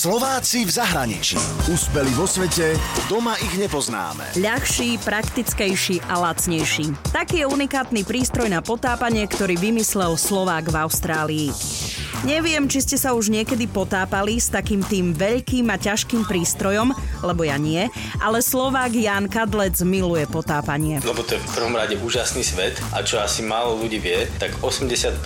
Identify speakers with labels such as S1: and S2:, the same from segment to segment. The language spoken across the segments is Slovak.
S1: Slováci v zahraničí. Úspeli vo svete, doma ich nepoznáme.
S2: Ľahší, praktickejší a lacnejší. Taký je unikátny prístroj na potápanie, ktorý vymyslel Slovák v Austrálii. Neviem, či ste sa už niekedy potápali s takým tým veľkým a ťažkým prístrojom, lebo ja nie, ale Slovák Jan Kadlec miluje potápanie.
S3: Lebo to je v prvom rade úžasný svet a čo asi málo ľudí vie, tak 80%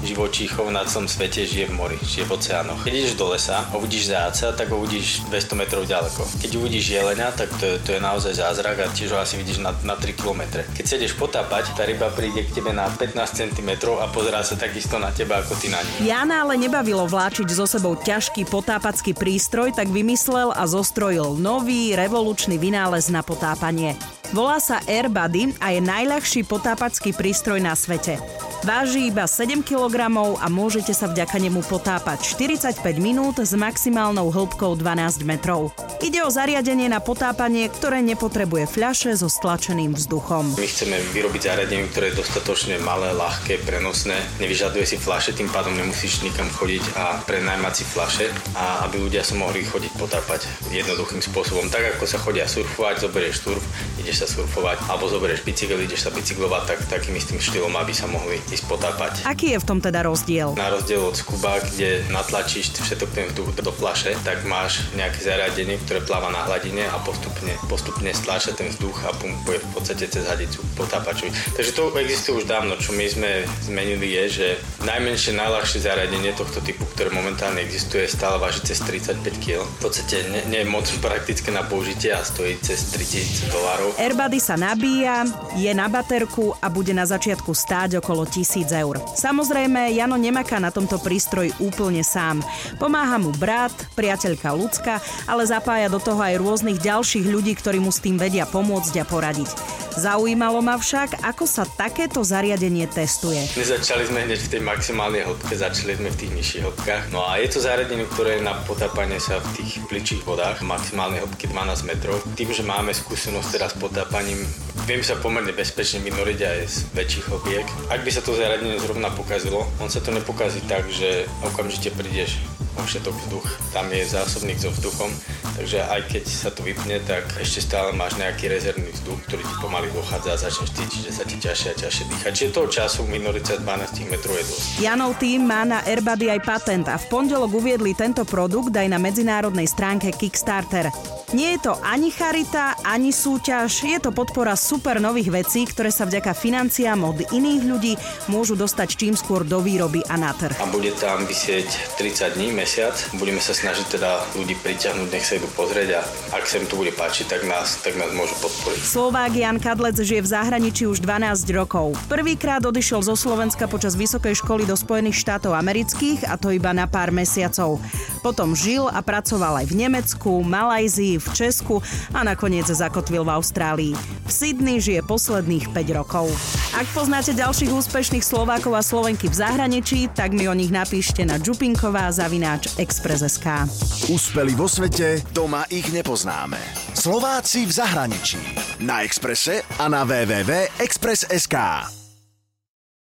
S3: živočíchov na celom svete žije v mori, žije v oceánoch. Keď ideš do lesa, uvidíš záca, tak ho uvidíš 200 metrov ďaleko. Keď uvidíš jelenia, tak to je, to je naozaj zázrak a tiež ho asi vidíš na, na 3 km. Keď sa ideš potápať, tá ryba príde k tebe na 15 cm a pozerá sa takisto na teba ako ty na ňu.
S2: Jana ale nebavilo vláčiť so sebou ťažký potápacký prístroj, tak vymyslel a zostrojil nový revolučný vynález na potápanie. Volá sa Airbuddy a je najľahší potápacký prístroj na svete. Váži iba 7 kg a môžete sa vďaka nemu potápať 45 minút s maximálnou hĺbkou 12 metrov. Ide o zariadenie na potápanie, ktoré nepotrebuje fľaše so stlačeným vzduchom.
S3: My chceme vyrobiť zariadenie, ktoré je dostatočne malé, ľahké, prenosné, nevyžaduje si fľaše, tým pádom nemusíš nikam chodiť a prenajmať si fľaše a aby ľudia sa mohli chodiť potápať jednoduchým spôsobom. Tak ako sa chodia surfovať, zoberieš surf, ideš sa surfovať, alebo zoberieš bicykel, ideš sa bicyklovať, tak takým istým štýlom, aby sa mohli ísť potápať.
S2: Aký je v tom teda rozdiel?
S3: Na rozdiel od skuba, kde natlačíš všetok ten vzduch do flaše, tak máš nejaké zariadenie, ktoré pláva na hladine a postupne, postupne stláča ten vzduch a pumpuje v podstate cez hadicu potápačovi. Takže to existuje už dávno, čo my sme zmenili je, že najmenšie, najľahšie zariadenie tohto typu, ktoré momentálne existuje, stále váži cez 35 kg. V podstate nie, nie je moc praktické na použitie a stojí cez 3000 dolárov.
S2: Airbuddy sa nabíja, je na baterku a bude na začiatku stáť okolo 1000 tisíc eur. Samozrejme, Jano nemaká na tomto prístroji úplne sám. Pomáha mu brat, priateľka Lucka, ale zapája do toho aj rôznych ďalších ľudí, ktorí mu s tým vedia pomôcť a poradiť. Zaujímalo ma však, ako sa takéto zariadenie testuje.
S3: Začali sme hneď v tej maximálnej hĺbke, začali sme v tých nižších hĺbkach. No a je to zariadenie, ktoré je na potápanie sa v tých pličích vodách, maximálnej hĺbky 12 metrov. Tým, že máme skúsenosť teraz s potápaním, viem sa pomerne bezpečne vynoriť aj z väčších hĺbiek. Ak by sa to zariadenie zrovna pokazilo, on sa to nepokazí tak, že okamžite prídeš o všetok vzduch. Tam je zásobník so vzduchom, takže aj keď sa to vypne, tak ešte stále máš nejaký rezervný vzduch, ktorý ti pomaly dochádza a začneš cítiť, že sa ti ťažšie a ťažšie dýchať. Čiže toho času minorica 12 metrov je dosť.
S2: Janov tým má na Airbuddy aj patent a v pondelok uviedli tento produkt aj na medzinárodnej stránke Kickstarter. Nie je to ani charita, ani súťaž, je to podpora super nových vecí, ktoré sa vďaka financiám od iných ľudí môžu dostať čím skôr do výroby a na trh.
S3: A bude tam vysieť 30 dní, mesiac. Budeme sa snažiť teda ľudí priťahnuť, nech sa idú pozrieť a ak sa im to bude páčiť, tak nás, tak nás môžu podporiť.
S2: Slovák Jan Kadlec žije v zahraničí už 12 rokov. Prvýkrát odišiel zo Slovenska počas vysokej školy do Spojených štátov amerických a to iba na pár mesiacov. Potom žil a pracoval aj v Nemecku, Malajzii, v Česku a nakoniec zakotvil v Austrálii. V Sydney žije posledných 5 rokov. Ak poznáte ďalších úspešných Slovákov a Slovenky v zahraničí, tak mi o nich napíšte na Čupinková zavináč Express.sk.
S1: Úspeli vo svete, doma ich nepoznáme. Slováci v zahraničí. Na Exprese a na www.express.sk.